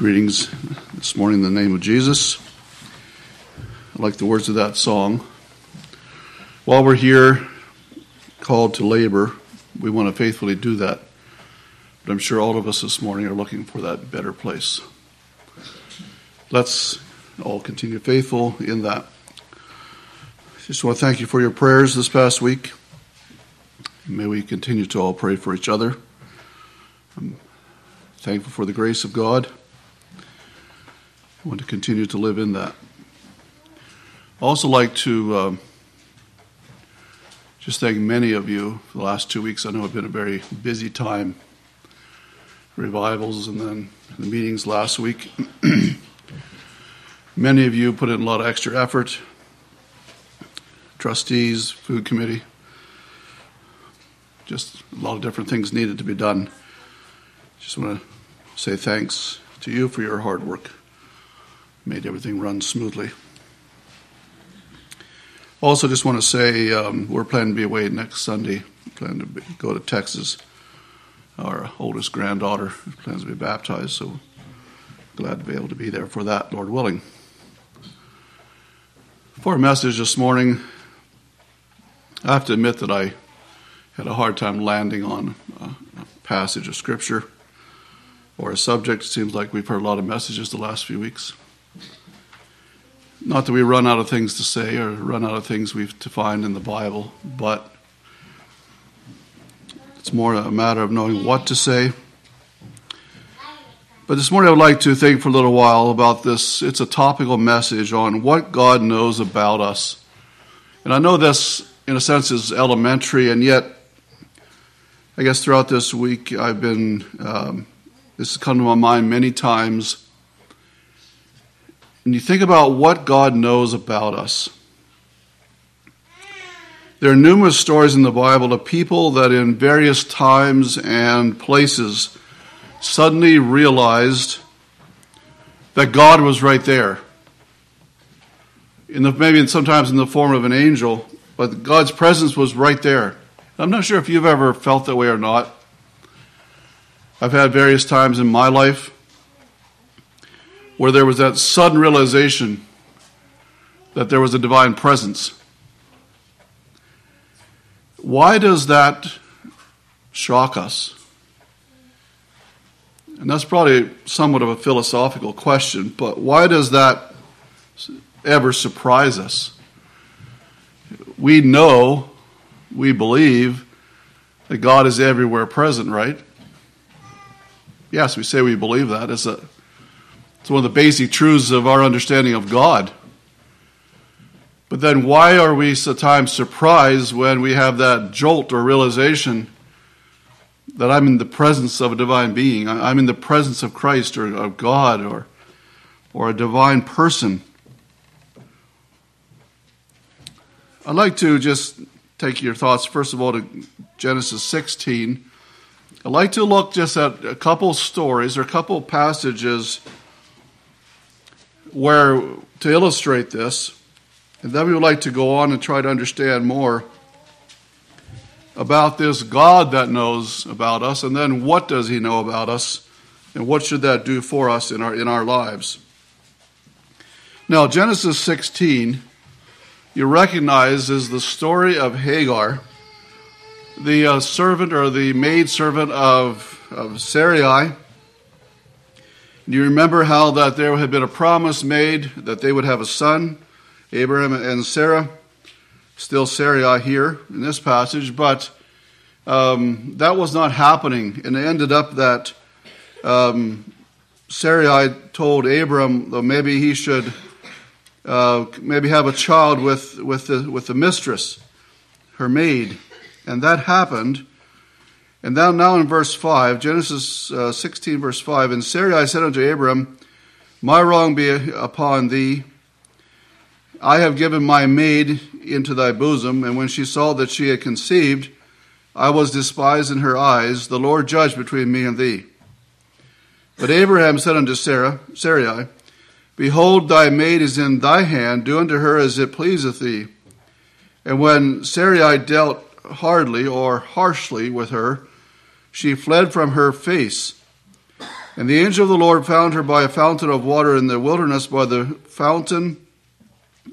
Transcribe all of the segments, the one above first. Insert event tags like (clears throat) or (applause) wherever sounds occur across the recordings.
Greetings this morning in the name of Jesus. I like the words of that song. While we're here, called to labor, we want to faithfully do that. But I'm sure all of us this morning are looking for that better place. Let's all continue faithful in that. Just want to thank you for your prayers this past week. May we continue to all pray for each other. I'm thankful for the grace of God. I want to continue to live in that. I also like to uh, just thank many of you for the last two weeks. I know it's been a very busy time. Revivals and then the meetings last week. (clears throat) many of you put in a lot of extra effort. Trustees, food committee, just a lot of different things needed to be done. Just want to say thanks to you for your hard work made everything run smoothly. Also, just want to say um, we're planning to be away next Sunday. Plan to be, go to Texas. Our oldest granddaughter plans to be baptized, so glad to be able to be there for that, Lord willing. For a message this morning, I have to admit that I had a hard time landing on a passage of Scripture or a subject. It seems like we've heard a lot of messages the last few weeks. Not that we run out of things to say or run out of things we've to find in the Bible, but it's more a matter of knowing what to say. But this morning I would like to think for a little while about this. It's a topical message on what God knows about us. And I know this, in a sense, is elementary, and yet, I guess throughout this week I've been, um, this has come to my mind many times and you think about what God knows about us. There are numerous stories in the Bible of people that in various times and places suddenly realized that God was right there. In the, maybe sometimes in the form of an angel, but God's presence was right there. I'm not sure if you've ever felt that way or not. I've had various times in my life where there was that sudden realization that there was a divine presence. Why does that shock us? And that's probably somewhat of a philosophical question, but why does that ever surprise us? We know, we believe that God is everywhere present, right? Yes, we say we believe that. It's a it's one of the basic truths of our understanding of God. But then why are we sometimes surprised when we have that jolt or realization that I'm in the presence of a divine being? I'm in the presence of Christ or of God or, or a divine person. I'd like to just take your thoughts, first of all, to Genesis 16. I'd like to look just at a couple stories or a couple passages where to illustrate this, and then we would like to go on and try to understand more about this God that knows about us, and then what does He know about us, and what should that do for us in our in our lives. Now, Genesis 16, you recognize is the story of Hagar, the uh, servant or the maid servant of, of Sarai you remember how that there had been a promise made that they would have a son, Abraham and Sarah? Still Sarai here in this passage, but um, that was not happening. And it ended up that um, Sarai told Abram that maybe he should uh, maybe have a child with, with, the, with the mistress, her maid. And that happened. And now, now in verse 5, Genesis uh, 16, verse 5, And Sarai said unto Abram, My wrong be upon thee. I have given my maid into thy bosom, and when she saw that she had conceived, I was despised in her eyes. The Lord judge between me and thee. But Abraham said unto Sarah, Sarai, Behold, thy maid is in thy hand, do unto her as it pleaseth thee. And when Sarai dealt hardly or harshly with her, she fled from her face. And the angel of the Lord found her by a fountain of water in the wilderness, by the fountain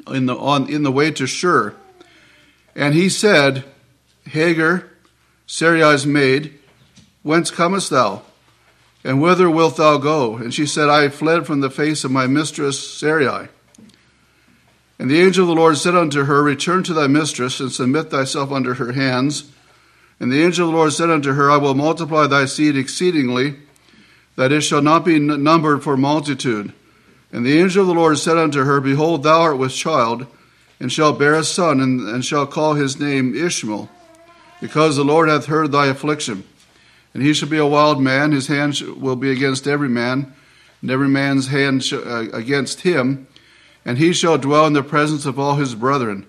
in the, on, in the way to Shur. And he said, Hagar, Sarai's maid, whence comest thou? And whither wilt thou go? And she said, I fled from the face of my mistress Sarai. And the angel of the Lord said unto her, Return to thy mistress, and submit thyself under her hands. And the angel of the Lord said unto her, I will multiply thy seed exceedingly, that it shall not be numbered for multitude. And the angel of the Lord said unto her, Behold, thou art with child, and shalt bear a son, and, and call his name Ishmael, because the Lord hath heard thy affliction. And he shall be a wild man, his hand will be against every man, and every man's hand uh, against him, and he shall dwell in the presence of all his brethren.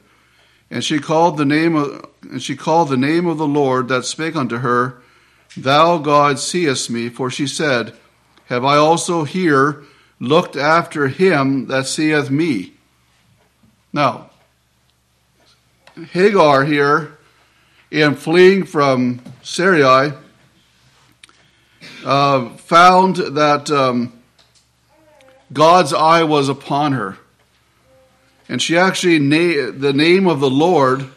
And she called the name of, and she called the name of the Lord that spake unto her, Thou God seest me, for she said, Have I also here looked after him that seeth me? Now, Hagar here, in fleeing from Sarai, uh, found that um, God's eye was upon her. And she actually, na- the name of the Lord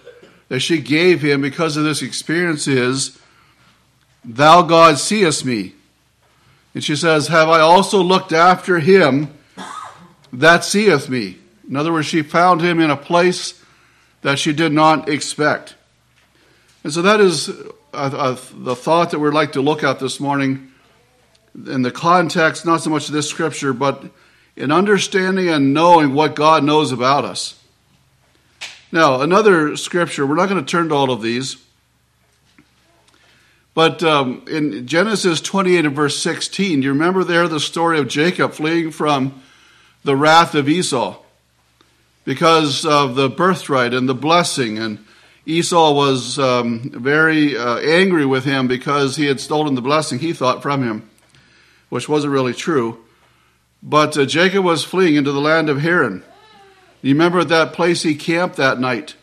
that she gave him because of this experience is, Thou God seest me. And she says, Have I also looked after him that seeth me? In other words, she found him in a place that she did not expect. And so that is a, a, the thought that we'd like to look at this morning in the context, not so much of this scripture, but in understanding and knowing what God knows about us. Now, another scripture, we're not going to turn to all of these, but um, in Genesis 28 and verse 16, you remember there the story of Jacob fleeing from the wrath of Esau because of the birthright and the blessing. And Esau was um, very uh, angry with him because he had stolen the blessing he thought from him, which wasn't really true. But uh, Jacob was fleeing into the land of Haran. You remember at that place he camped that night,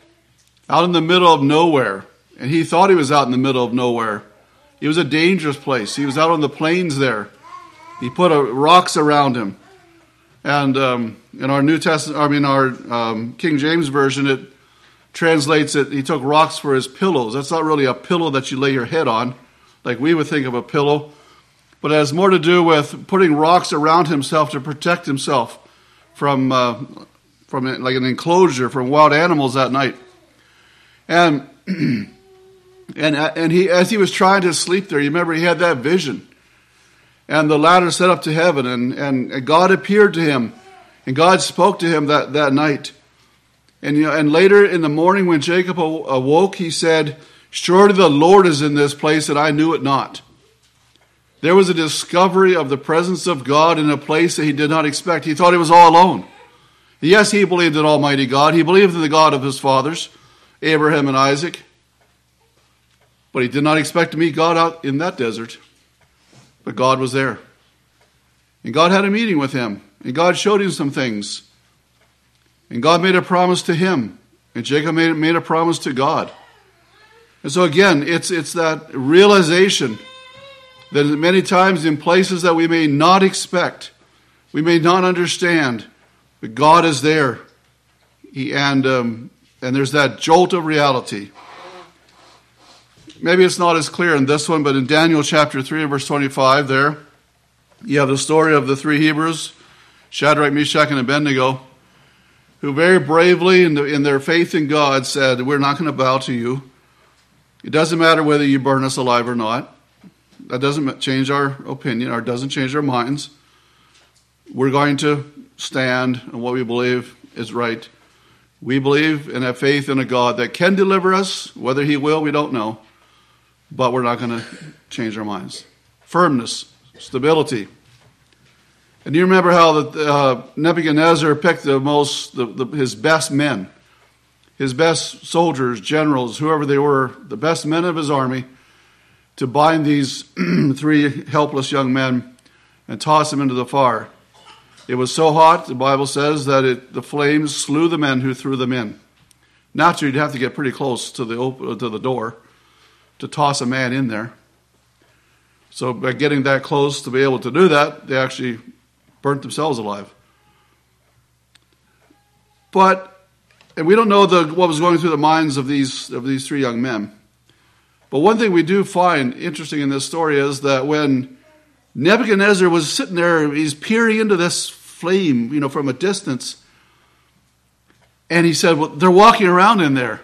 out in the middle of nowhere. And he thought he was out in the middle of nowhere. It was a dangerous place. He was out on the plains there. He put a, rocks around him. And um, in our New Testament, I mean, our um, King James Version, it translates it, he took rocks for his pillows. That's not really a pillow that you lay your head on, like we would think of a pillow but it has more to do with putting rocks around himself to protect himself from, uh, from like an enclosure from wild animals that night. And, (clears throat) and, and he, as he was trying to sleep there, you remember he had that vision. And the ladder set up to heaven, and, and God appeared to him, and God spoke to him that, that night. And, you know, and later in the morning, when Jacob awoke, he said, Surely the Lord is in this place, and I knew it not. There was a discovery of the presence of God in a place that he did not expect. He thought he was all alone. Yes, he believed in Almighty God. He believed in the God of his fathers, Abraham and Isaac. But he did not expect to meet God out in that desert. But God was there. And God had a meeting with him. And God showed him some things. And God made a promise to him. And Jacob made, made a promise to God. And so again, it's, it's that realization that many times in places that we may not expect, we may not understand, but God is there. He, and, um, and there's that jolt of reality. Maybe it's not as clear in this one, but in Daniel chapter 3, verse 25, there, you have the story of the three Hebrews, Shadrach, Meshach, and Abednego, who very bravely, in, the, in their faith in God, said, We're not going to bow to you. It doesn't matter whether you burn us alive or not. That doesn't change our opinion or doesn't change our minds. We're going to stand on what we believe is right. We believe and have faith in a God that can deliver us. Whether He will, we don't know. But we're not going to change our minds. Firmness, stability. And you remember how the, uh, Nebuchadnezzar picked the most, the, the, his best men, his best soldiers, generals, whoever they were, the best men of his army to bind these (clears throat) three helpless young men and toss them into the fire. It was so hot, the Bible says, that it, the flames slew the men who threw them in. Naturally, you'd have to get pretty close to the, to the door to toss a man in there. So by getting that close to be able to do that, they actually burnt themselves alive. But and we don't know the, what was going through the minds of these of these three young men. But one thing we do find interesting in this story is that when Nebuchadnezzar was sitting there, he's peering into this flame, you know, from a distance. And he said, Well, they're walking around in there.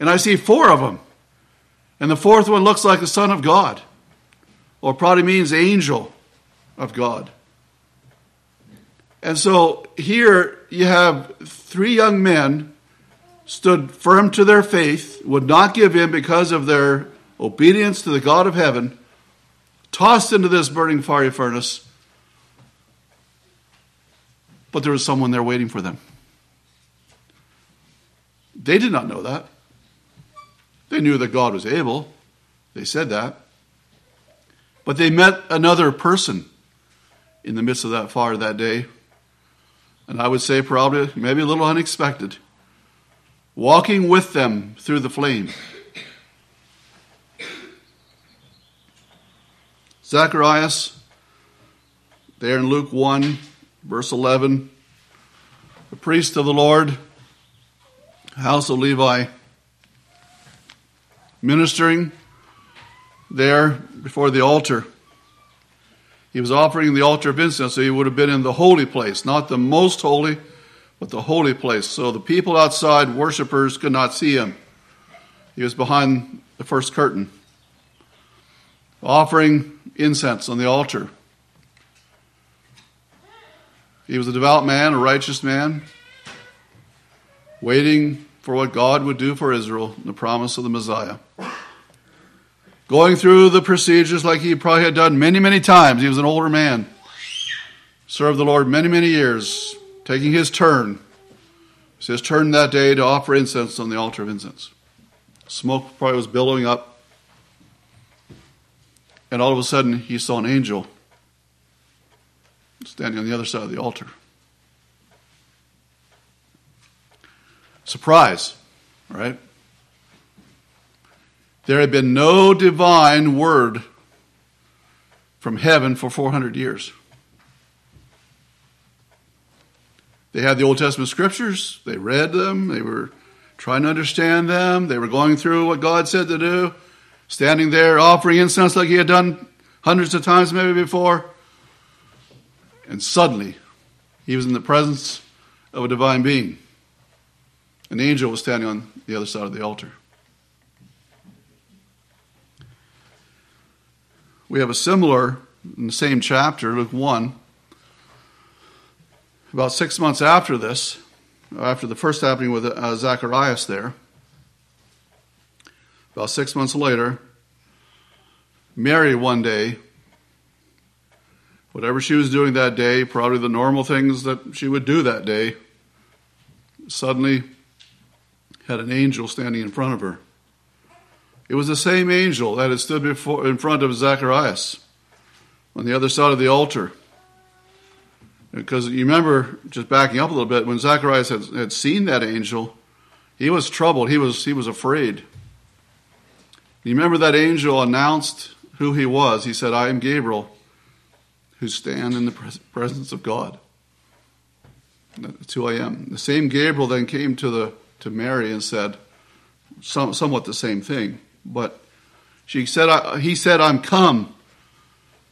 And I see four of them. And the fourth one looks like the Son of God, or probably means angel of God. And so here you have three young men stood firm to their faith, would not give in because of their obedience to the God of heaven, tossed into this burning fiery furnace. But there was someone there waiting for them. They did not know that. They knew that God was able. They said that. But they met another person in the midst of that fire that day. And I would say probably maybe a little unexpected walking with them through the flame. Zacharias, there in Luke 1, verse 11, the priest of the Lord, house of Levi, ministering there before the altar. He was offering the altar of incense, so he would have been in the holy place, not the most holy, but the holy place. So the people outside, worshippers, could not see him. He was behind the first curtain, offering incense on the altar. He was a devout man, a righteous man, waiting for what God would do for Israel, the promise of the Messiah. Going through the procedures like he probably had done many, many times. He was an older man, served the Lord many, many years, taking his turn. It's his turn that day to offer incense on the altar of incense. Smoke probably was billowing up. And all of a sudden, he saw an angel standing on the other side of the altar. Surprise, right? There had been no divine word from heaven for 400 years. They had the Old Testament scriptures, they read them, they were trying to understand them, they were going through what God said to do, standing there offering incense like he had done hundreds of times maybe before. And suddenly, he was in the presence of a divine being. An angel was standing on the other side of the altar. We have a similar in the same chapter, Luke 1. About six months after this, after the first happening with uh, Zacharias there, about six months later, Mary one day, whatever she was doing that day, probably the normal things that she would do that day, suddenly had an angel standing in front of her. It was the same angel that had stood before, in front of Zacharias on the other side of the altar. Because you remember, just backing up a little bit, when Zacharias had, had seen that angel, he was troubled. He was, he was afraid. You remember that angel announced who he was. He said, I am Gabriel, who stand in the presence of God. That's who I am. The same Gabriel then came to, the, to Mary and said some, somewhat the same thing. But she said, he said, I'm come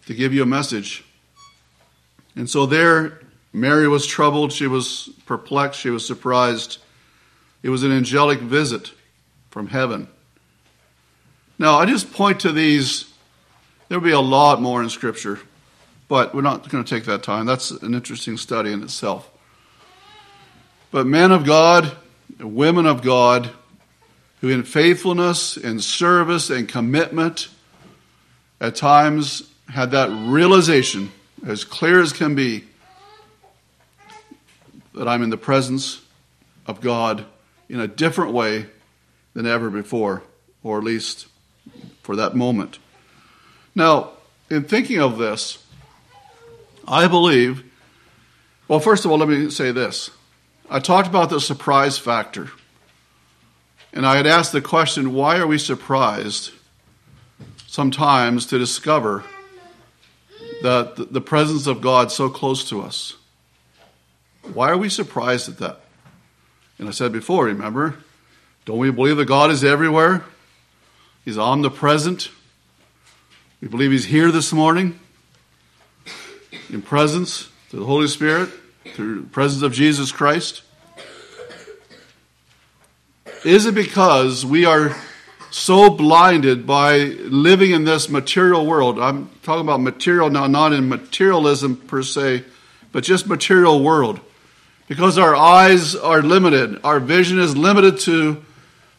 to give you a message. And so there, Mary was troubled. She was perplexed. She was surprised. It was an angelic visit from heaven. Now, I just point to these. There'll be a lot more in Scripture, but we're not going to take that time. That's an interesting study in itself. But men of God, women of God, who in faithfulness and service and commitment at times had that realization as clear as can be that I'm in the presence of God in a different way than ever before, or at least for that moment. Now, in thinking of this, I believe, well, first of all, let me say this. I talked about the surprise factor. And I had asked the question why are we surprised sometimes to discover that the presence of God so close to us. Why are we surprised at that? And I said before, remember, don't we believe that God is everywhere? He's omnipresent. We believe He's here this morning in presence through the Holy Spirit, through the presence of Jesus Christ. Is it because we are so blinded by living in this material world? I'm talking about material now, not in materialism per se, but just material world. Because our eyes are limited, our vision is limited to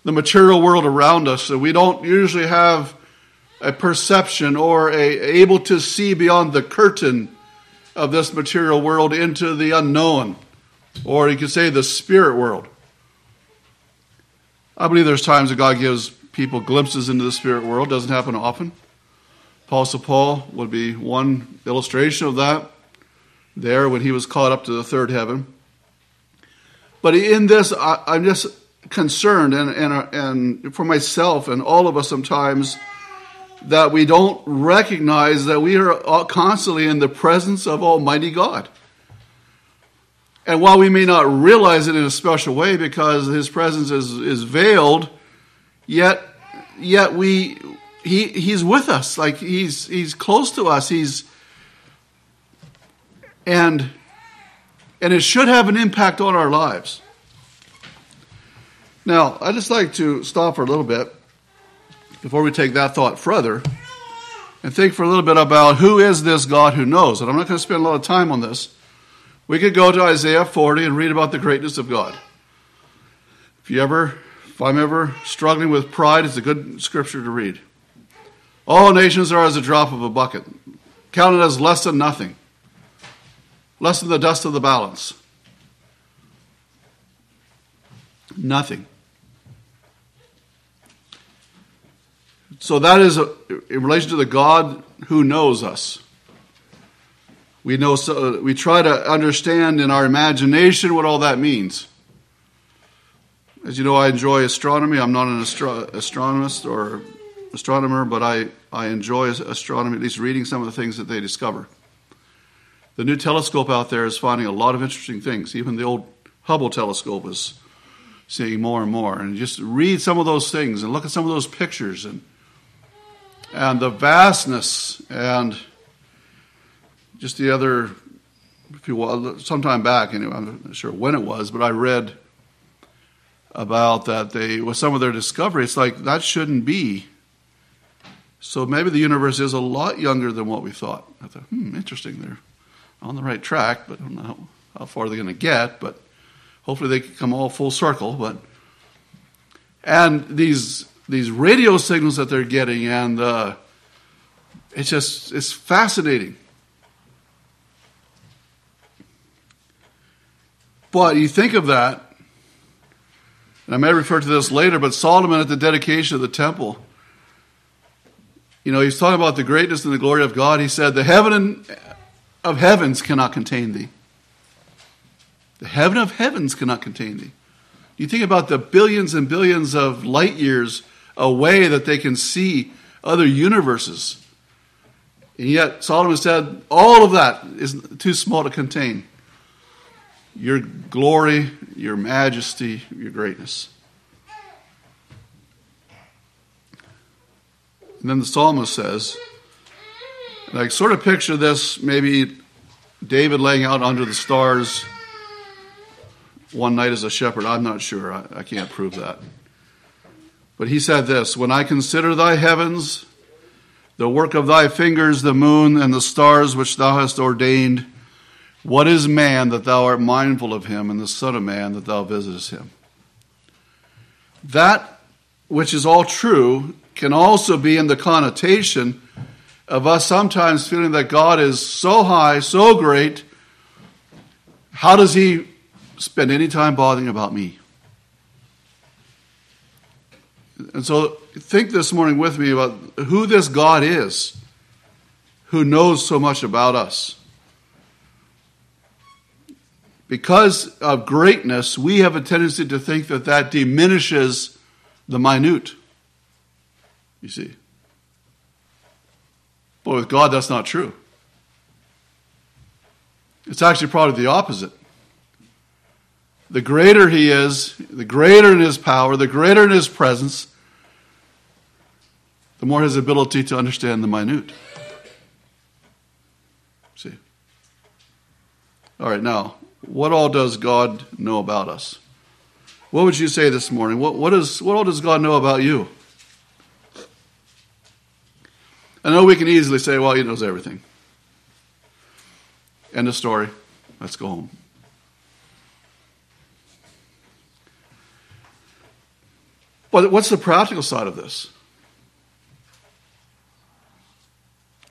the material world around us, so we don't usually have a perception or a able to see beyond the curtain of this material world into the unknown, or you could say the spirit world. I believe there's times that God gives people glimpses into the spirit world. Doesn't happen often. Apostle Paul would be one illustration of that there when he was caught up to the third heaven. But in this, I, am just concerned, and, and, and for myself and all of us sometimes, that we don't recognize that we are constantly in the presence of Almighty God. And while we may not realize it in a special way because his presence is, is veiled, yet yet we he he's with us. Like he's he's close to us. He's and and it should have an impact on our lives. Now, I'd just like to stop for a little bit before we take that thought further and think for a little bit about who is this God who knows. And I'm not going to spend a lot of time on this. We could go to Isaiah 40 and read about the greatness of God. If you ever, if I'm ever struggling with pride, it's a good scripture to read. All nations are as a drop of a bucket, counted as less than nothing, less than the dust of the balance. Nothing. So that is a, in relation to the God who knows us. We know so, we try to understand in our imagination what all that means. As you know, I enjoy astronomy. I'm not an astro- astronomist or astronomer, but I, I enjoy astronomy, at least reading some of the things that they discover. The new telescope out there is finding a lot of interesting things. Even the old Hubble telescope is seeing more and more. And just read some of those things and look at some of those pictures and and the vastness and just the other, if you will, sometime back, anyway, I'm not sure when it was, but I read about that they with some of their discovery. It's like that shouldn't be. So maybe the universe is a lot younger than what we thought. I thought, hmm, interesting. They're on the right track, but I don't know how, far they're going to get. But hopefully they can come all full circle. But and these these radio signals that they're getting, and uh, it's just it's fascinating. But you think of that, and I may refer to this later, but Solomon at the dedication of the temple, you know, he's talking about the greatness and the glory of God. He said, The heaven of heavens cannot contain thee. The heaven of heavens cannot contain thee. You think about the billions and billions of light years away that they can see other universes. And yet, Solomon said, all of that is too small to contain your glory, your majesty, your greatness. And then the psalmist says, and I sort of picture this maybe David laying out under the stars one night as a shepherd. I'm not sure. I, I can't prove that. But he said this When I consider thy heavens, the work of thy fingers, the moon and the stars which thou hast ordained, what is man that thou art mindful of him, and the Son of Man that thou visitest him? That which is all true can also be in the connotation of us sometimes feeling that God is so high, so great. How does he spend any time bothering about me? And so think this morning with me about who this God is who knows so much about us. Because of greatness, we have a tendency to think that that diminishes the minute. You see. But with God, that's not true. It's actually probably the opposite. The greater he is, the greater in his power, the greater in his presence, the more his ability to understand the minute. See? All right, now, what all does God know about us? What would you say this morning? What, what, is, what all does God know about you? I know we can easily say, well, he knows everything. End of story. Let's go home. But what's the practical side of this?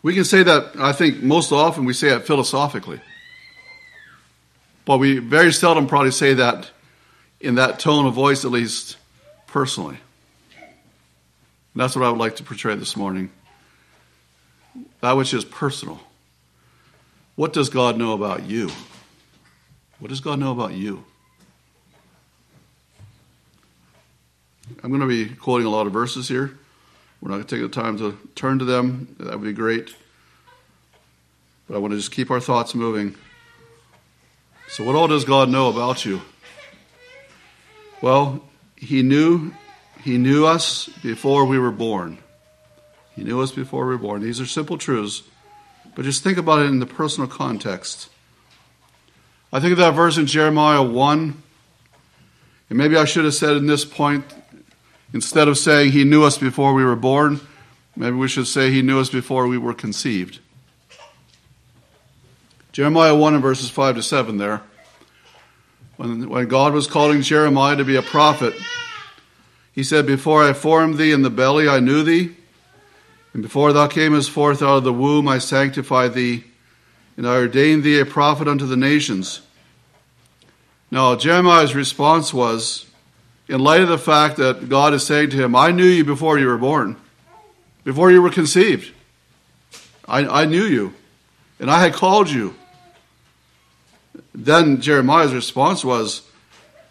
We can say that, I think most often we say it philosophically. But we very seldom probably say that in that tone of voice, at least personally. And that's what I would like to portray this morning. That which is personal. What does God know about you? What does God know about you? I'm going to be quoting a lot of verses here. We're not going to take the time to turn to them. That would be great. But I want to just keep our thoughts moving. So, what all does God know about you? Well, He knew He knew us before we were born. He knew us before we were born. These are simple truths, but just think about it in the personal context. I think of that verse in Jeremiah 1, and maybe I should have said in this point, instead of saying He knew us before we were born, maybe we should say He knew us before we were conceived. Jeremiah 1 and verses 5 to 7 there. When, when God was calling Jeremiah to be a prophet, he said, Before I formed thee in the belly, I knew thee. And before thou camest forth out of the womb, I sanctified thee, and I ordained thee a prophet unto the nations. Now, Jeremiah's response was, in light of the fact that God is saying to him, I knew you before you were born, before you were conceived. I, I knew you, and I had called you. Then Jeremiah's response was,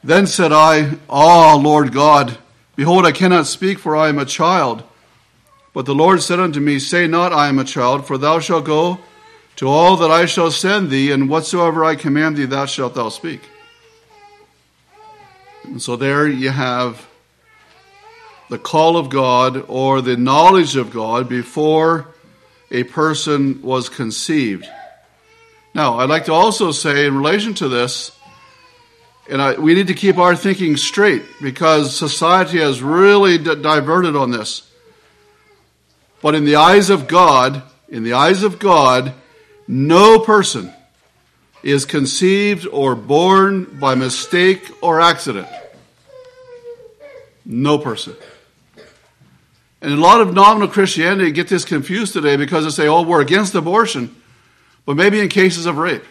Then said I, Ah, Lord God, behold, I cannot speak, for I am a child. But the Lord said unto me, Say not, I am a child, for thou shalt go to all that I shall send thee, and whatsoever I command thee, that shalt thou speak. And so there you have the call of God or the knowledge of God before a person was conceived. Now, I'd like to also say, in relation to this, and I, we need to keep our thinking straight because society has really diverted on this. But in the eyes of God, in the eyes of God, no person is conceived or born by mistake or accident. No person. And a lot of nominal Christianity get this confused today because they say, oh, we're against abortion. But maybe in cases of rape,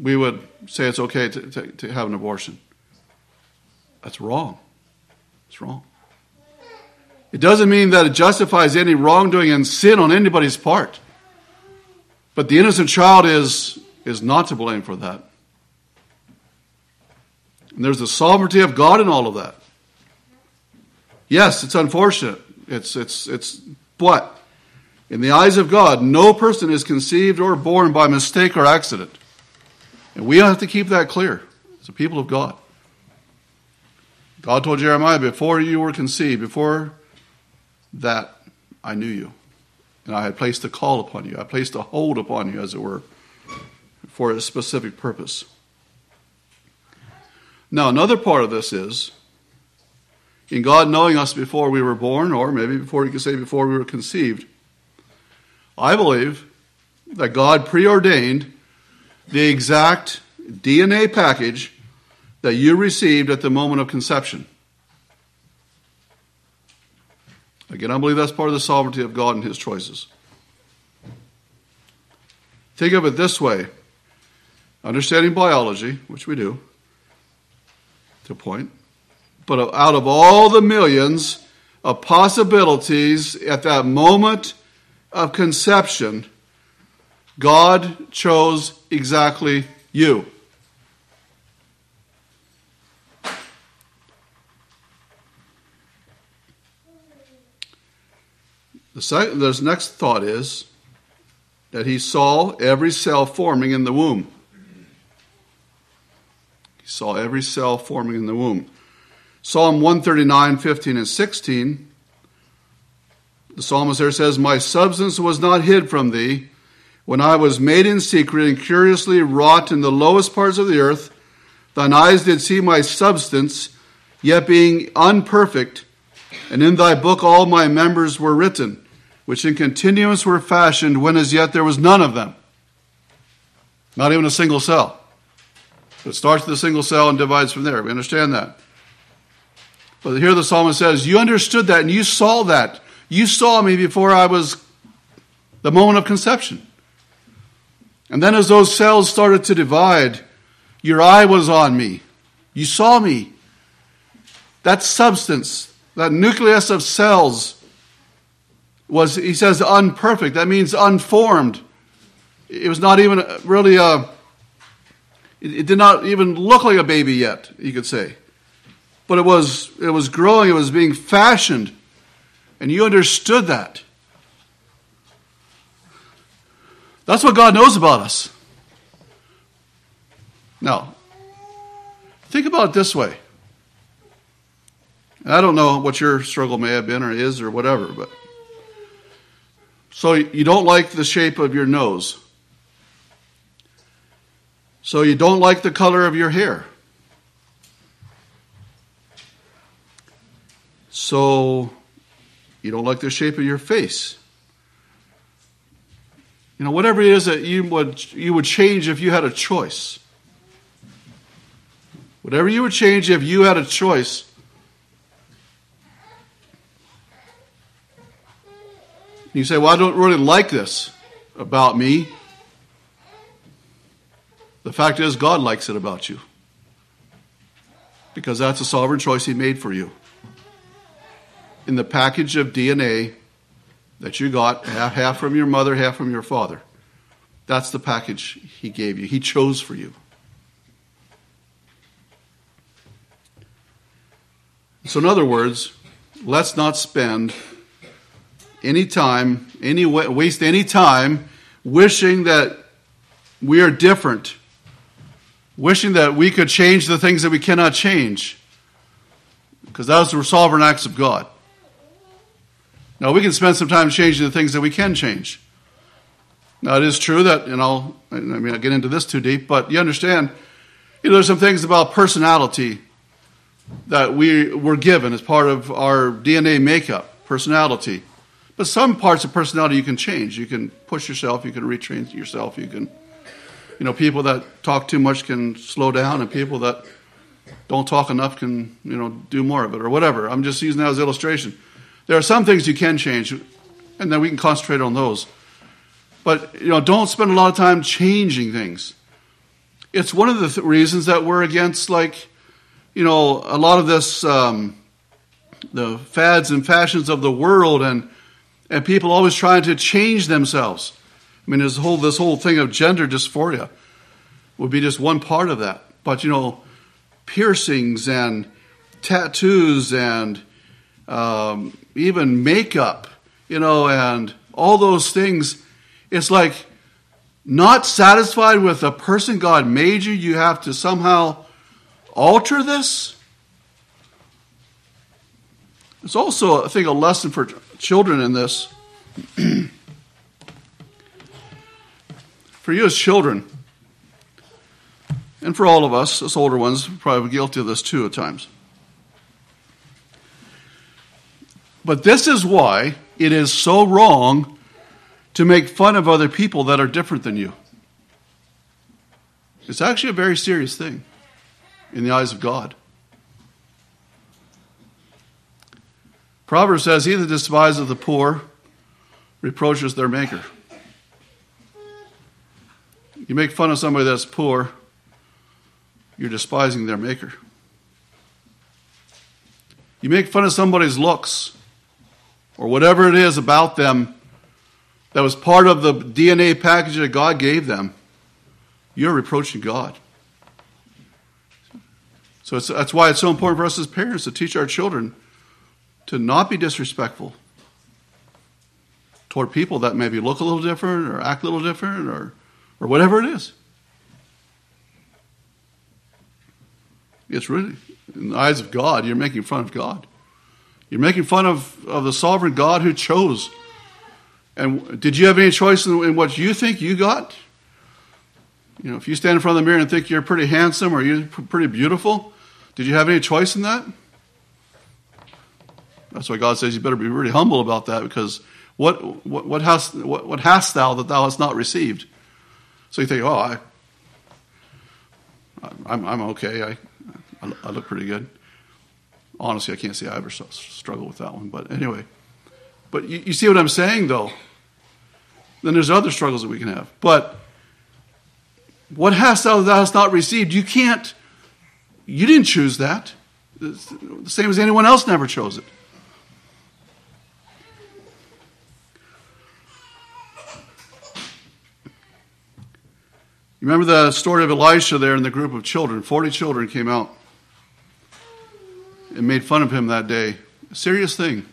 we would say it's okay to, to, to have an abortion. That's wrong. It's wrong. It doesn't mean that it justifies any wrongdoing and sin on anybody's part. But the innocent child is, is not to blame for that. And there's the sovereignty of God in all of that. Yes, it's unfortunate. It's, it's, it's, but in the eyes of God, no person is conceived or born by mistake or accident. And we have to keep that clear as a people of God. God told Jeremiah, before you were conceived, before that I knew you. And I had placed a call upon you. I placed a hold upon you, as it were, for a specific purpose. Now, another part of this is in God knowing us before we were born, or maybe before you could say before we were conceived. I believe that God preordained the exact DNA package that you received at the moment of conception. Again, I believe that's part of the sovereignty of God and His choices. Think of it this way understanding biology, which we do, to a point, but out of all the millions of possibilities at that moment of conception, God chose exactly you. The second, this next thought is that he saw every cell forming in the womb. He saw every cell forming in the womb. Psalm 139, 15, and 16. The psalmist there says, My substance was not hid from thee when I was made in secret and curiously wrought in the lowest parts of the earth. Thine eyes did see my substance, yet being unperfect, and in thy book all my members were written, which in continuance were fashioned when as yet there was none of them. Not even a single cell. It starts with a single cell and divides from there. We understand that. But here the psalmist says, You understood that and you saw that. You saw me before I was the moment of conception. And then as those cells started to divide, your eye was on me. You saw me. That substance, that nucleus of cells, was, he says, unperfect. That means unformed. It was not even really a, it did not even look like a baby yet, you could say but it was, it was growing, it was being fashioned. And you understood that. That's what God knows about us. Now, think about it this way. I don't know what your struggle may have been or is or whatever, but so you don't like the shape of your nose. So you don't like the color of your hair. So you don't like the shape of your face. You know, whatever it is that you would, you would change if you had a choice. Whatever you would change if you had a choice. You say, Well, I don't really like this about me. The fact is, God likes it about you. Because that's a sovereign choice He made for you in the package of DNA that you got, half, half from your mother, half from your father. That's the package he gave you. He chose for you. So, in other words, let's not spend any time, any waste any time wishing that we are different, wishing that we could change the things that we cannot change, because those the sovereign acts of God. Now, we can spend some time changing the things that we can change. Now, it is true that, you know, I mean, I get into this too deep, but you understand, you know, there's some things about personality that we were given as part of our DNA makeup, personality. But some parts of personality you can change. You can push yourself, you can retrain yourself, you can, you know, people that talk too much can slow down, and people that don't talk enough can, you know, do more of it or whatever. I'm just using that as illustration. There are some things you can change, and then we can concentrate on those. But you know, don't spend a lot of time changing things. It's one of the th- reasons that we're against, like, you know, a lot of this, um, the fads and fashions of the world, and and people always trying to change themselves. I mean, this whole this whole thing of gender dysphoria would be just one part of that. But you know, piercings and tattoos and um, even makeup, you know, and all those things. It's like not satisfied with the person God made you, you have to somehow alter this. It's also, I think, a lesson for children in this. for you as children, and for all of us as older ones, probably guilty of this too at times. But this is why it is so wrong to make fun of other people that are different than you. It's actually a very serious thing in the eyes of God. Proverbs says, He that despises the poor reproaches their maker. You make fun of somebody that's poor, you're despising their maker. You make fun of somebody's looks, or whatever it is about them that was part of the DNA package that God gave them, you're reproaching God. So that's why it's so important for us as parents to teach our children to not be disrespectful toward people that maybe look a little different or act a little different or, or whatever it is. It's really, in the eyes of God, you're making fun of God. You're making fun of, of the sovereign God who chose. And did you have any choice in, in what you think you got? You know, if you stand in front of the mirror and think you're pretty handsome or you're pretty beautiful, did you have any choice in that? That's why God says you better be really humble about that because what, what, what, hast, what, what hast thou that thou hast not received? So you think, oh, I, I'm, I'm okay. I, I look pretty good. Honestly, I can't say I ever struggle with that one. But anyway, but you, you see what I'm saying, though? Then there's other struggles that we can have. But what hast thou that thou hast not received? You can't, you didn't choose that. The same as anyone else never chose it. You remember the story of Elisha there in the group of children? 40 children came out and made fun of him that day. A serious thing.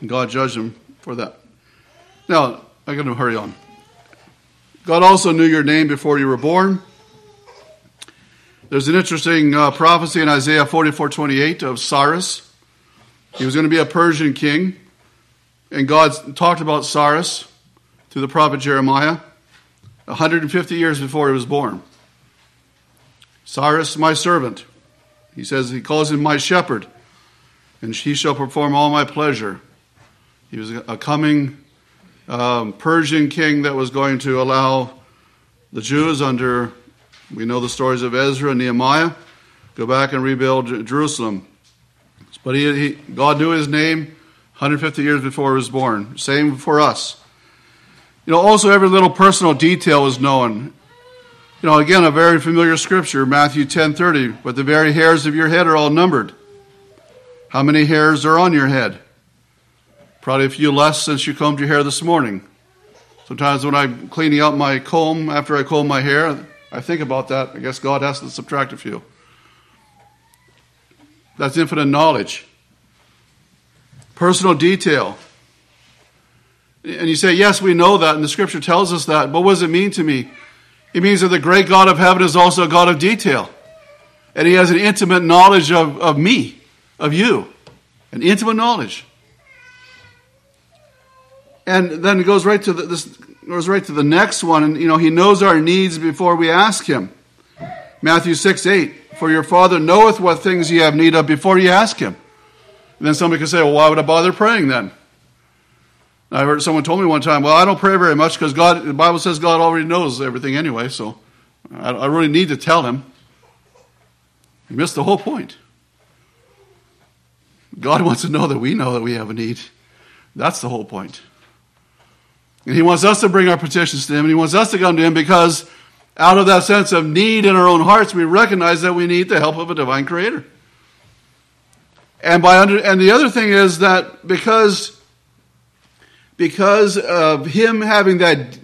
And God judged him for that. Now, I got to hurry on. God also knew your name before you were born. There's an interesting uh, prophecy in Isaiah 44 28 of Cyrus. He was going to be a Persian king. And God talked about Cyrus through the prophet Jeremiah 150 years before he was born. Cyrus, my servant, he says, he calls him my shepherd, and he shall perform all my pleasure. He was a coming um, Persian king that was going to allow the Jews under, we know the stories of Ezra and Nehemiah, go back and rebuild Jerusalem. But he, he, God knew his name 150 years before he was born. Same for us. You know, also every little personal detail is known. You know, again, a very familiar scripture, Matthew 10:30, but the very hairs of your head are all numbered. How many hairs are on your head? Probably a few less since you combed your hair this morning. Sometimes when I'm cleaning out my comb after I comb my hair, I think about that. I guess God has to subtract a few. That's infinite knowledge. Personal detail. And you say, yes, we know that, and the scripture tells us that, but what does it mean to me? It means that the great God of heaven is also a God of detail. And he has an intimate knowledge of, of me, of you, an intimate knowledge. And then it goes right to the, this goes right to the next one, and you know he knows our needs before we ask him. Matthew six eight. For your Father knoweth what things ye have need of before ye ask him. And then somebody could say, well, why would I bother praying then? I heard someone told me one time, well, I don't pray very much because God, the Bible says God already knows everything anyway, so I, I really need to tell him. You missed the whole point. God (laughs) wants to know that we know that we have a need. That's the whole point. And He wants us to bring our petitions to Him, and He wants us to come to Him because out of that sense of need in our own hearts, we recognize that we need the help of a divine Creator. And by under, and the other thing is that because because of him having that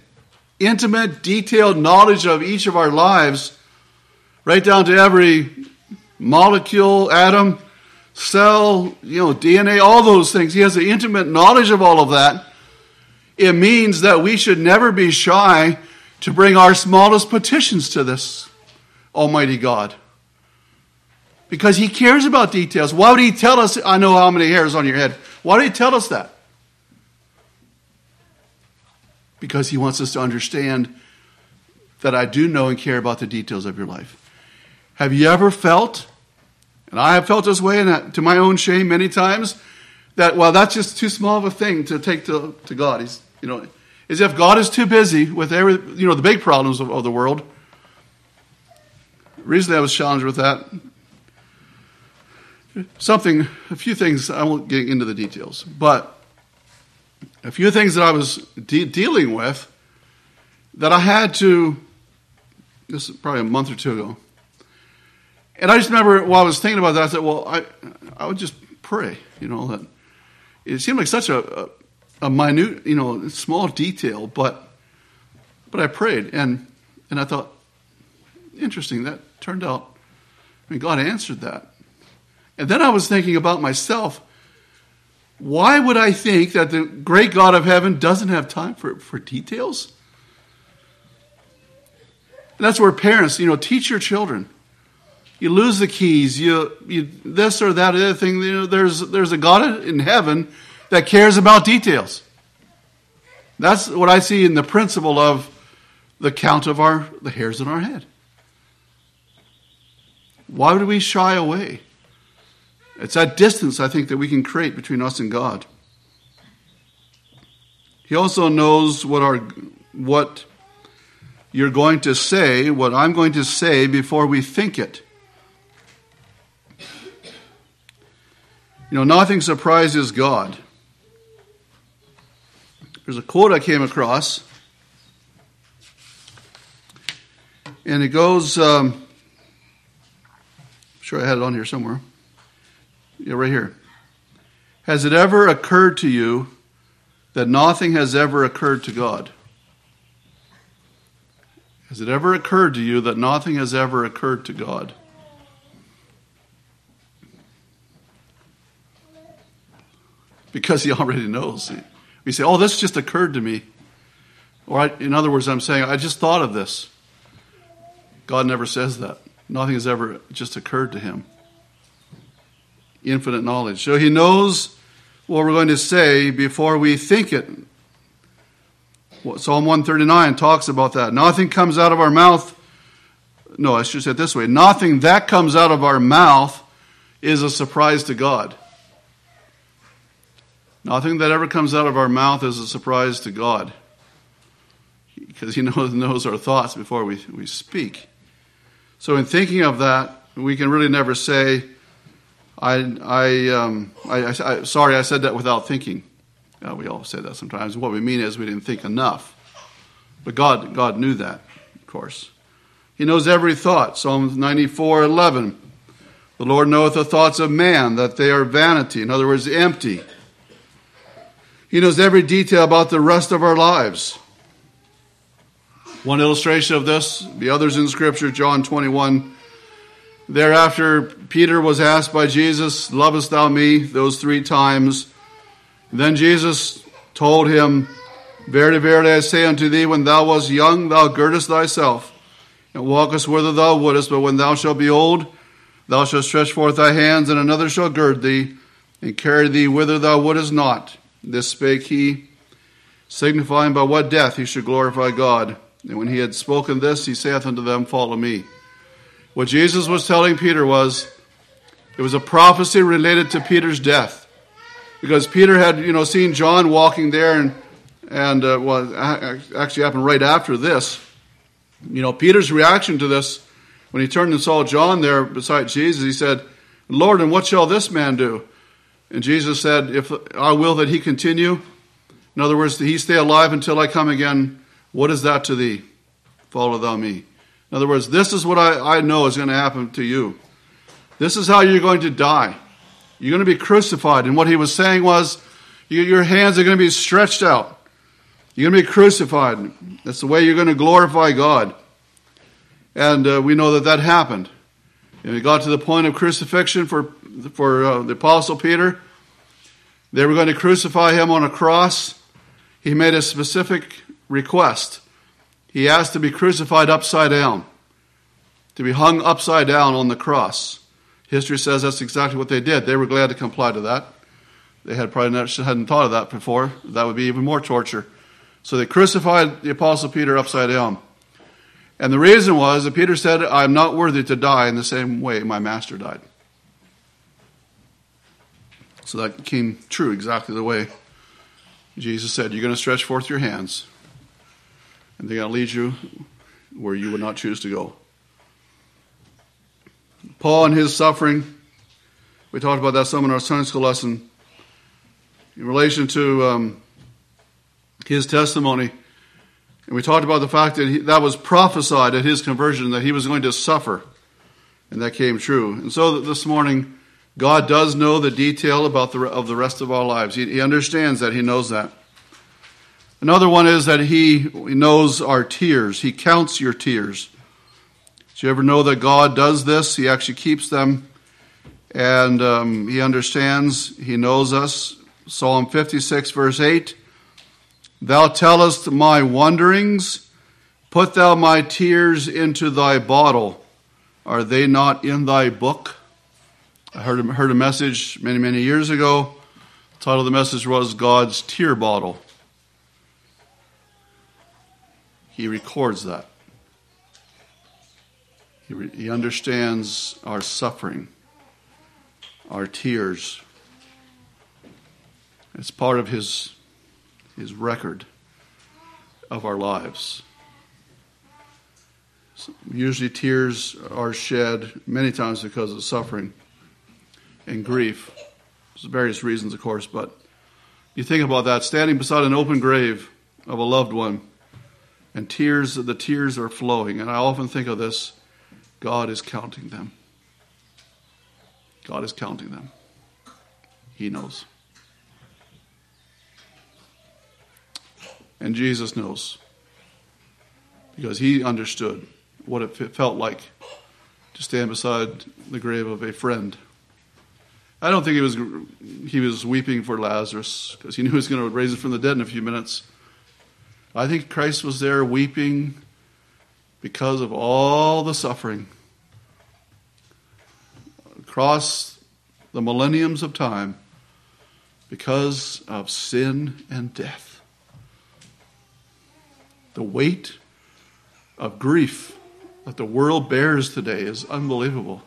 intimate, detailed knowledge of each of our lives, right down to every molecule, atom, cell, you know, DNA, all those things. He has an intimate knowledge of all of that. It means that we should never be shy to bring our smallest petitions to this Almighty God. Because He cares about details. Why would He tell us, I know how many hairs on your head? Why would He tell us that? Because he wants us to understand that I do know and care about the details of your life. Have you ever felt, and I have felt this way, and to my own shame many times, that well, that's just too small of a thing to take to, to God. He's, you know, as if God is too busy with every, you know, the big problems of, of the world. Recently, I was challenged with that. Something, a few things. I won't get into the details, but a few things that I was de- dealing with that I had to, this is probably a month or two ago. And I just remember while I was thinking about that, I said, well, I, I would just pray, you know, that it seemed like such a, a, a minute, you know, small detail, but, but I prayed and, and I thought, interesting, that turned out, I mean, God answered that. And then I was thinking about myself Why would I think that the great God of heaven doesn't have time for, for details? And that's where parents, you know, teach your children. You lose the keys, you, you this or that other thing. You know, there's there's a God in heaven that cares about details. That's what I see in the principle of the count of our the hairs in our head. Why would we shy away? It's that distance I think that we can create between us and God. He also knows what our what you're going to say, what I'm going to say before we think it. You know, nothing surprises God. There's a quote I came across, and it goes, um, I'm sure I had it on here somewhere. Yeah, right here. Has it ever occurred to you that nothing has ever occurred to God? Has it ever occurred to you that nothing has ever occurred to God? Because he already knows. We say, oh, this just occurred to me. Or, in other words, I'm saying, I just thought of this. God never says that. Nothing has ever just occurred to him. Infinite knowledge. So he knows what we're going to say before we think it. Psalm 139 talks about that. Nothing comes out of our mouth. No, I should say it this way. Nothing that comes out of our mouth is a surprise to God. Nothing that ever comes out of our mouth is a surprise to God because He (laughs) knows, knows our thoughts before we, we speak. So, in thinking of that, we can really never say, I, I, um, I, I sorry, I said that without thinking. Uh, we all say that sometimes. What we mean is we didn't think enough. But God, God knew that, of course. He knows every thought. Psalm 94 11. The Lord knoweth the thoughts of man, that they are vanity. In other words, empty. He knows every detail about the rest of our lives. One illustration of this, the others in Scripture, John 21. Thereafter, Peter was asked by Jesus, Lovest thou me? those three times. Then Jesus told him, Verily, verily, I say unto thee, when thou wast young, thou girdest thyself, and walkest whither thou wouldest, but when thou shalt be old, thou shalt stretch forth thy hands, and another shall gird thee, and carry thee whither thou wouldest not. This spake he, signifying by what death he should glorify God. And when he had spoken this, he saith unto them, Follow me. What Jesus was telling Peter was, it was a prophecy related to Peter's death. Because Peter had, you know, seen John walking there, and, and uh, well, actually happened right after this. You know, Peter's reaction to this, when he turned and saw John there beside Jesus, he said, Lord, and what shall this man do? And Jesus said, If I will that he continue, in other words, that he stay alive until I come again, what is that to thee? Follow thou me. In other words, this is what I, I know is going to happen to you. This is how you're going to die. You're going to be crucified. And what he was saying was, your hands are going to be stretched out. You're going to be crucified. That's the way you're going to glorify God. And uh, we know that that happened. And it got to the point of crucifixion for, for uh, the Apostle Peter. They were going to crucify him on a cross. He made a specific request. He asked to be crucified upside down, to be hung upside down on the cross. History says that's exactly what they did. They were glad to comply to that. They had probably not, hadn't thought of that before. That would be even more torture. So they crucified the Apostle Peter upside down. And the reason was that Peter said, I'm not worthy to die in the same way my master died. So that came true exactly the way Jesus said, You're going to stretch forth your hands, and they're going to lead you where you would not choose to go. Paul and his suffering, we talked about that some in our Sunday school lesson. In relation to um, his testimony, and we talked about the fact that he, that was prophesied at his conversion that he was going to suffer, and that came true. And so this morning, God does know the detail about the of the rest of our lives. He, he understands that. He knows that. Another one is that he, knows our tears. He counts your tears. Do you ever know that God does this? He actually keeps them, and um, He understands. He knows us. Psalm 56, verse 8 Thou tellest my wanderings, put thou my tears into thy bottle. Are they not in thy book? I heard, heard a message many, many years ago. The title of the message was God's Tear Bottle. He records that. He, re- he understands our suffering, our tears. It's part of his, his record of our lives. Usually, tears are shed many times because of suffering and grief. There's various reasons, of course, but you think about that standing beside an open grave of a loved one, and tears, the tears are flowing. And I often think of this God is counting them. God is counting them. He knows. And Jesus knows because he understood what it felt like to stand beside the grave of a friend. I don't think he was he was weeping for Lazarus because he knew he was going to raise him from the dead in a few minutes. I think Christ was there weeping because of all the suffering across the millenniums of time because of sin and death. The weight of grief that the world bears today is unbelievable.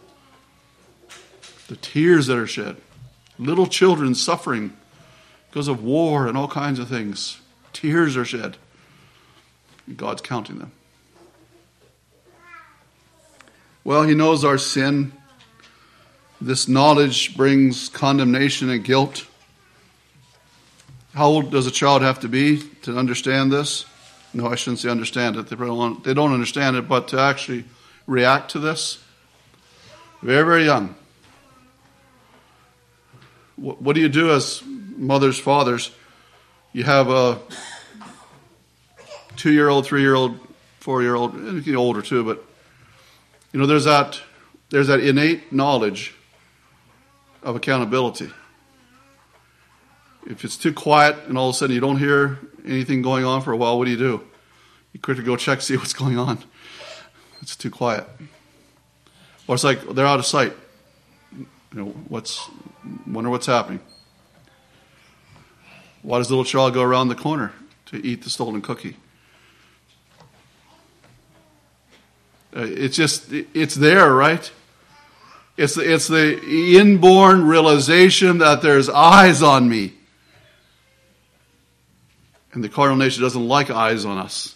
The tears that are shed, little children suffering because of war and all kinds of things. Tears are shed. God's counting them. Well, He knows our sin. This knowledge brings condemnation and guilt. How old does a child have to be to understand this? No, I shouldn't say understand it. They don't, they don't understand it, but to actually react to this. Very, very young. What, what do you do as mothers, fathers? You have a two year old, three year old, four year old, older too, but you know, there's that there's that innate knowledge of accountability. If it's too quiet and all of a sudden you don't hear anything going on for a while, what do you do? You quickly go check, (laughs) see what's going on. It's too quiet. Or it's like they're out of sight. You know, what's wonder what's happening. Why does little child go around the corner to eat the stolen cookie? Uh, it's just it's there, right? It's the, it's the inborn realization that there's eyes on me. And the carnal nature doesn't like eyes on us.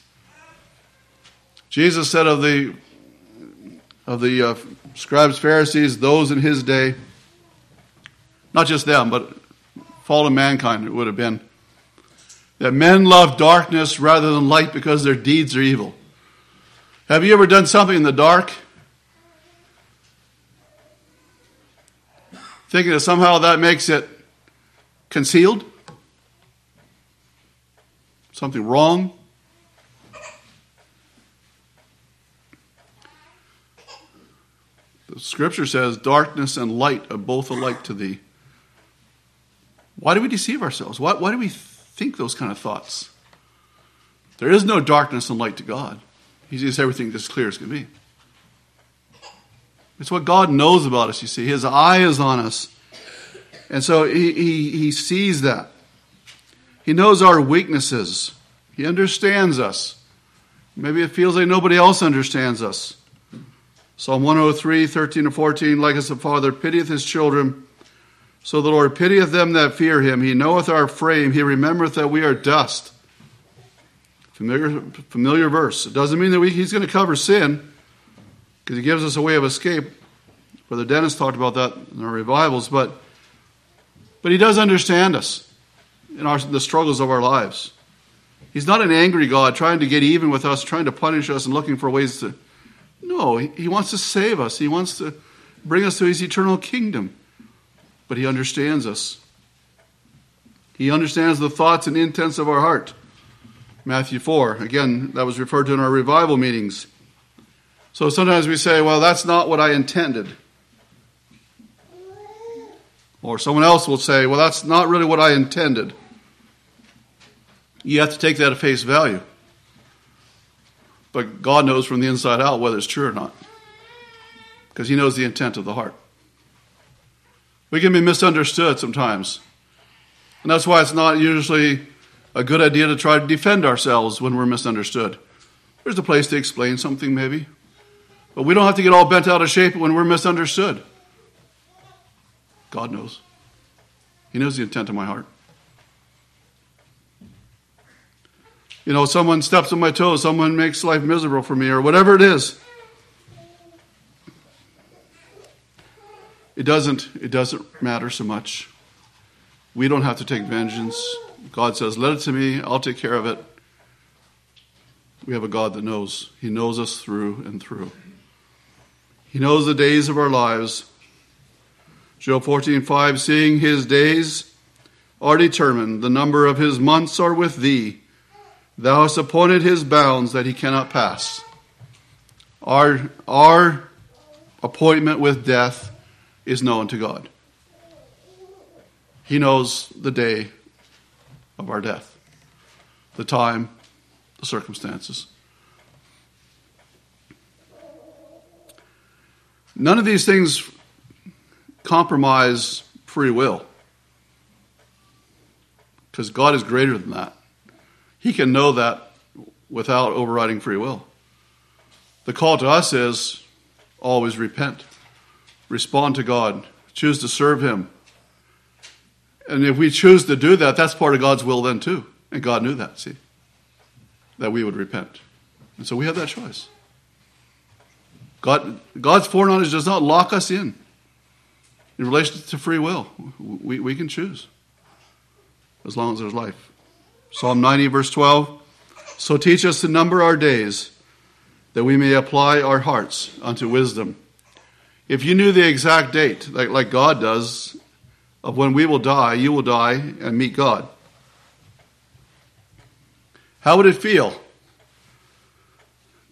Jesus said of the of the uh, scribes, Pharisees, those in his day, not just them, but fallen mankind, it would have been, that men love darkness rather than light because their deeds are evil. Have you ever done something in the dark? Thinking that somehow that makes it concealed? Something wrong? The scripture says, Darkness and light are both alike to thee. Why do we deceive ourselves? Why, why do we think those kind of thoughts? There is no darkness and light to God. He sees everything as clear as can be. It's what God knows about us, you see. His eye is on us. And so he, he, he sees that. He knows our weaknesses. He understands us. Maybe it feels like nobody else understands us. Psalm 103, 13 to 14, like as the Father pitieth his children, so the Lord pitieth them that fear him. He knoweth our frame. He remembereth that we are dust. Familiar, familiar verse. It doesn't mean that we, he's going to cover sin because he gives us a way of escape. Brother Dennis talked about that in our revivals, but, but he does understand us in our, the struggles of our lives. He's not an angry God trying to get even with us, trying to punish us, and looking for ways to. No, he, he wants to save us. He wants to bring us to his eternal kingdom. But he understands us. He understands the thoughts and intents of our heart. Matthew 4. Again, that was referred to in our revival meetings. So sometimes we say, well, that's not what I intended. Or someone else will say, well, that's not really what I intended. You have to take that at face value. But God knows from the inside out whether it's true or not. Because He knows the intent of the heart. We can be misunderstood sometimes. And that's why it's not usually a good idea to try to defend ourselves when we're misunderstood. There's a place to explain something, maybe. But we don't have to get all bent out of shape when we're misunderstood. God knows. He knows the intent of my heart. You know, someone steps on my toes, someone makes life miserable for me, or whatever it is. It doesn't, it doesn't matter so much. We don't have to take vengeance. God says, Let it to me, I'll take care of it. We have a God that knows. He knows us through and through. He knows the days of our lives. Job 14:5 seeing his days are determined the number of his months are with thee thou hast appointed his bounds that he cannot pass our our appointment with death is known to God he knows the day of our death the time the circumstances none of these things compromise free will. Because God is greater than that. He can know that without overriding free will. The call to us is always repent, respond to God, choose to serve Him. And if we choose to do that, that's part of God's will then too. And God knew that, see, that we would repent. And so we have that choice. God, God's foreknowledge does not lock us in in relation to free will. We, we can choose as long as there's life. Psalm 90, verse 12. So teach us to number our days, that we may apply our hearts unto wisdom. If you knew the exact date, like, like God does, of when we will die, you will die and meet God. How would it feel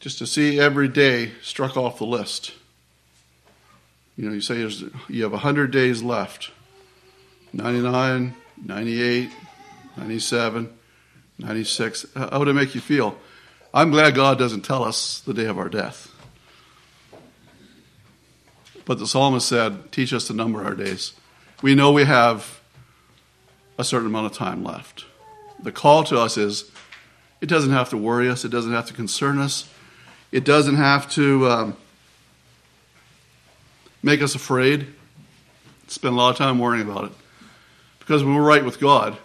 just to see every day struck off the list? You know, you say you have 100 days left 99, 98, 97, 96. How would it make you feel? I'm glad God doesn't tell us the day of our death. But the psalmist said, Teach us to number our days. We know we have a certain amount of time left. The call to us is it doesn't have to worry us, it doesn't have to concern us, it doesn't have to. Um, make us afraid, spend a lot of time worrying about it. Because when we're right with God,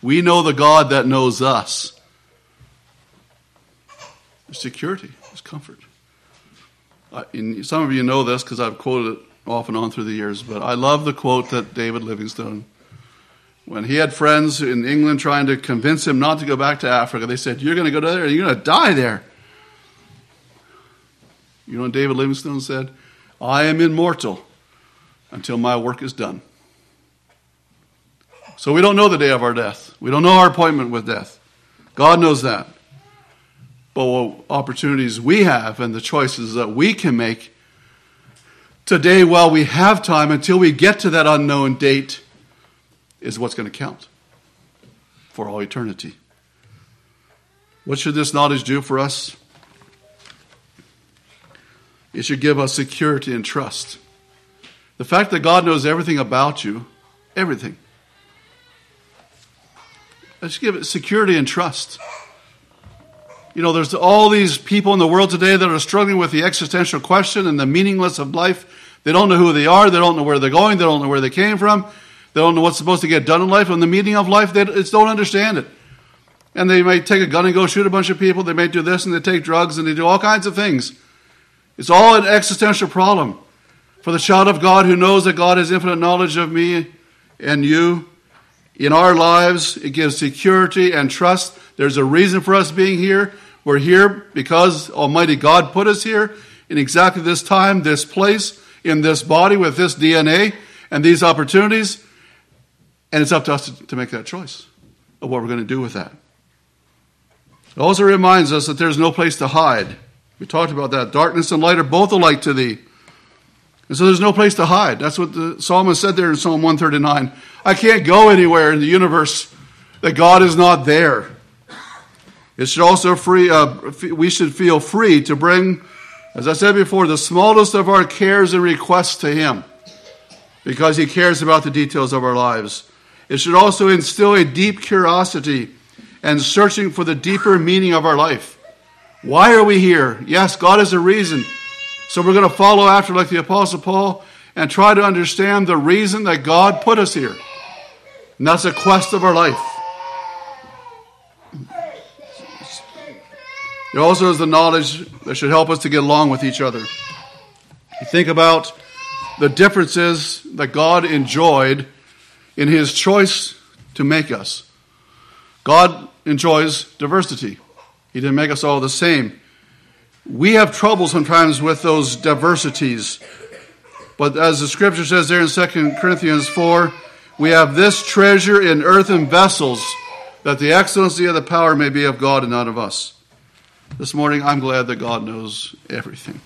we know the God that knows us. There's security, there's comfort. Uh, some of you know this because I've quoted it off and on through the years, but I love the quote that David Livingstone, when he had friends in England trying to convince him not to go back to Africa, they said, You're going to go there and you're going to die there. You know what David Livingstone said? I am immortal until my work is done. So we don't know the day of our death. We don't know our appointment with death. God knows that. But what opportunities we have and the choices that we can make today while we have time until we get to that unknown date is what's going to count for all eternity. What should this knowledge do for us? It should give us security and trust. The fact that God knows everything about you, everything, it should give it security and trust. You know, there's all these people in the world today that are struggling with the existential question and the meaningless of life. They don't know who they are. They don't know where they're going. They don't know where they came from. They don't know what's supposed to get done in life. And the meaning of life, they just don't understand it. And they might take a gun and go shoot a bunch of people. They may do this and they take drugs and they do all kinds of things. It's all an existential problem. For the child of God who knows that God has infinite knowledge of me and you, in our lives, it gives security and trust. There's a reason for us being here. We're here because Almighty God put us here in exactly this time, this place, in this body with this DNA and these opportunities. And it's up to us to, make that choice of what we're going to do with that. It also reminds us that there's no place to hide. We talked about that. Darkness and light are both alike to thee. And so there's no place to hide. That's what the psalmist said there in Psalm 139. I can't go anywhere in the universe that God is not there. It should also free, uh, we should feel free to bring, as I said before, the smallest of our cares and requests to Him because He cares about the details of our lives. It should also instill a deep curiosity and searching for the deeper meaning of our life. Why are we here? Yes, God has a reason. So we're going to follow after, like the Apostle Paul, and try to understand the reason that God put us here. And that's a quest of our life. It also is the knowledge that should help us to get along with each other. You think about the differences that God enjoyed in His choice to make us. God enjoys diversity. He didn't make us all the same. We have trouble sometimes with those diversities. But as the scripture says there in 2 Corinthians 4, we have this treasure in earthen vessels, that the excellency of the power may be of God and not of us. This morning, I'm glad that God knows everything.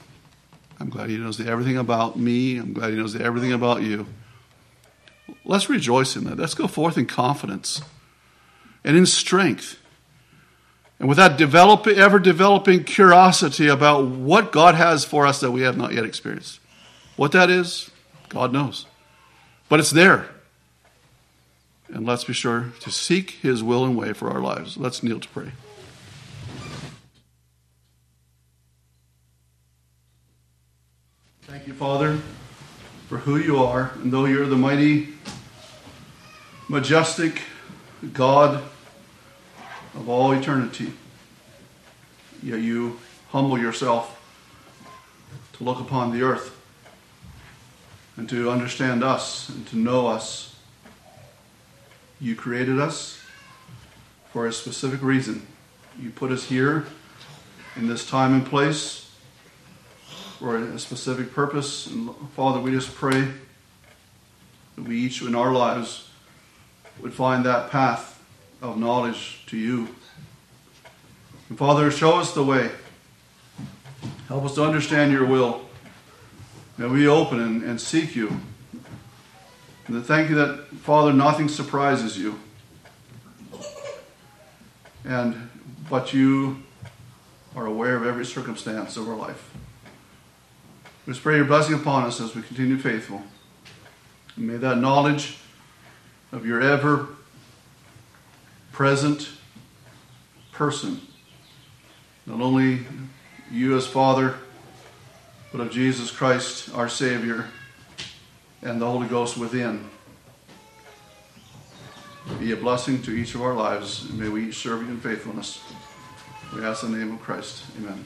I'm glad He knows everything about me. I'm glad He knows everything about you. Let's rejoice in that. Let's go forth in confidence and in strength. And with that develop, ever developing curiosity about what God has for us that we have not yet experienced. What that is, God knows. But it's there. And let's be sure to seek His will and way for our lives. Let's kneel to pray. Thank you, Father, for who you are. And though you're the mighty, majestic God of all eternity, yet you humble yourself to look upon the earth and to understand us and to know us. You created us for a specific reason. You put us here in this time and place for a specific purpose. And Father, we just pray that we each in our lives would find that path of knowledge to you. And Father, show us the way. Help us to understand your will. May we open and, and seek you. And thank you that, Father, nothing surprises you. And but you are aware of every circumstance of our life. We pray your blessing upon us as we continue faithful. And may that knowledge of your ever present person, not only you as Father, but of Jesus Christ, our Savior, and the Holy Ghost within. Be a blessing to each of our lives, and may we each serve you in faithfulness. We ask in the name of Christ. Amen.